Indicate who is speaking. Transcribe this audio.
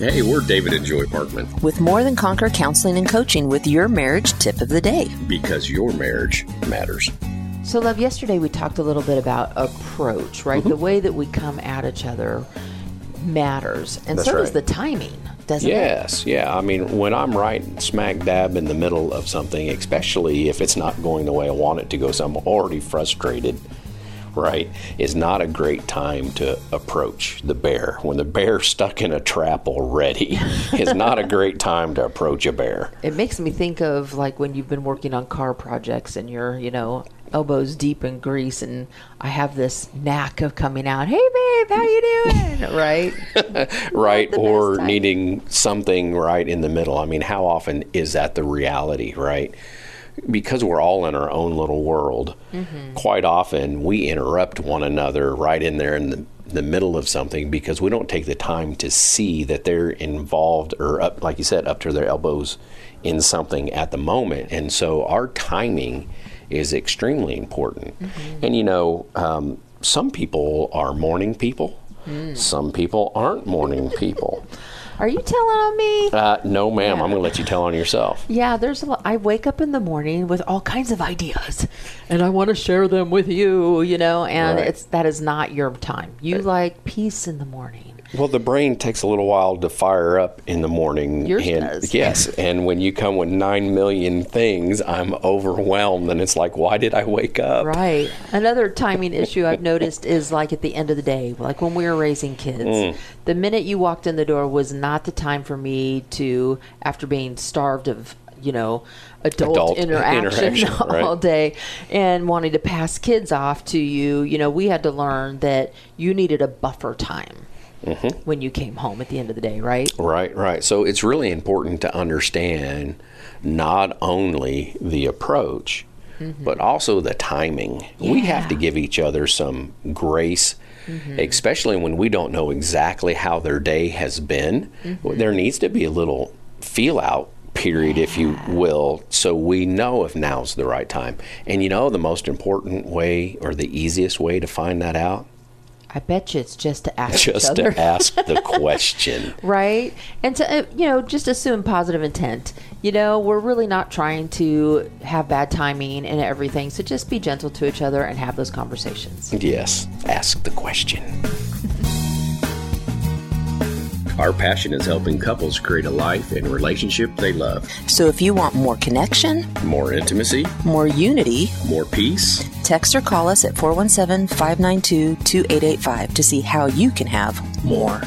Speaker 1: Hey, we're David and Joy Parkman.
Speaker 2: With More Than Conquer Counseling and Coaching with your marriage tip of the day.
Speaker 1: Because your marriage matters.
Speaker 3: So, love, yesterday we talked a little bit about approach, right? Mm-hmm. The way that we come at each other matters. And That's so right. does the timing, doesn't
Speaker 1: yes, it? Yes, yeah. I mean, when I'm right smack dab in the middle of something, especially if it's not going the way I want it to go, so I'm already frustrated right, is not a great time to approach the bear. When the bear's stuck in a trap already, is not a great time to approach a bear.
Speaker 3: It makes me think of like when you've been working on car projects and you're, you know, elbows deep in grease and I have this knack of coming out, "Hey babe, how you doing?" right?
Speaker 1: right, or needing something right in the middle. I mean, how often is that the reality, right? Because we're all in our own little world, mm-hmm. quite often we interrupt one another right in there in the, the, middle of something because we don't take the time to see that they're involved or up, like you said, up to their elbows in something at the moment. And so our timing is extremely important. Mm-hmm. And you know, um, some people are morning people, mm. some people aren't morning people.
Speaker 3: Are you telling on me?
Speaker 1: Uh, no, ma'am. Yeah. I'm going to let you tell on yourself.
Speaker 3: Yeah, there's a lot. I wake up in the morning with all kinds of ideas, and I want to share them with you. You know, and right. it's that is not your time. You right. like peace in the morning.
Speaker 1: Well, the brain takes a little while to fire up in the morning.
Speaker 3: Yours
Speaker 1: and,
Speaker 3: does.
Speaker 1: Yes, and when you come with nine million things, I'm overwhelmed, and it's like, why did I wake up?
Speaker 3: Right. Another timing issue I've noticed is like at the end of the day, like when we were raising kids, mm. the minute you walked in the door was not the time for me to, after being starved of, you know, adult, adult interaction, interaction all right. day and wanting to pass kids off to you, you know, we had to learn that you needed a buffer time mm-hmm. when you came home at the end of the day, right?
Speaker 1: Right, right. So it's really important to understand not only the approach, mm-hmm. but also the timing. Yeah. We have to give each other some grace. Mm-hmm. Especially when we don't know exactly how their day has been, mm-hmm. there needs to be a little feel out period, if you will, so we know if now's the right time. And you know, the most important way or the easiest way to find that out
Speaker 3: I bet you it's just to ask
Speaker 1: just to ask the question,
Speaker 3: right? And to uh, you know just assume positive intent. You know, we're really not trying to have bad timing and everything. So just be gentle to each other and have those conversations.
Speaker 1: Yes, ask the question. Our passion is helping couples create a life and relationship they love.
Speaker 2: So if you want more connection,
Speaker 1: more intimacy,
Speaker 2: more unity,
Speaker 1: more peace,
Speaker 2: text or call us at 417 592 2885 to see how you can have more.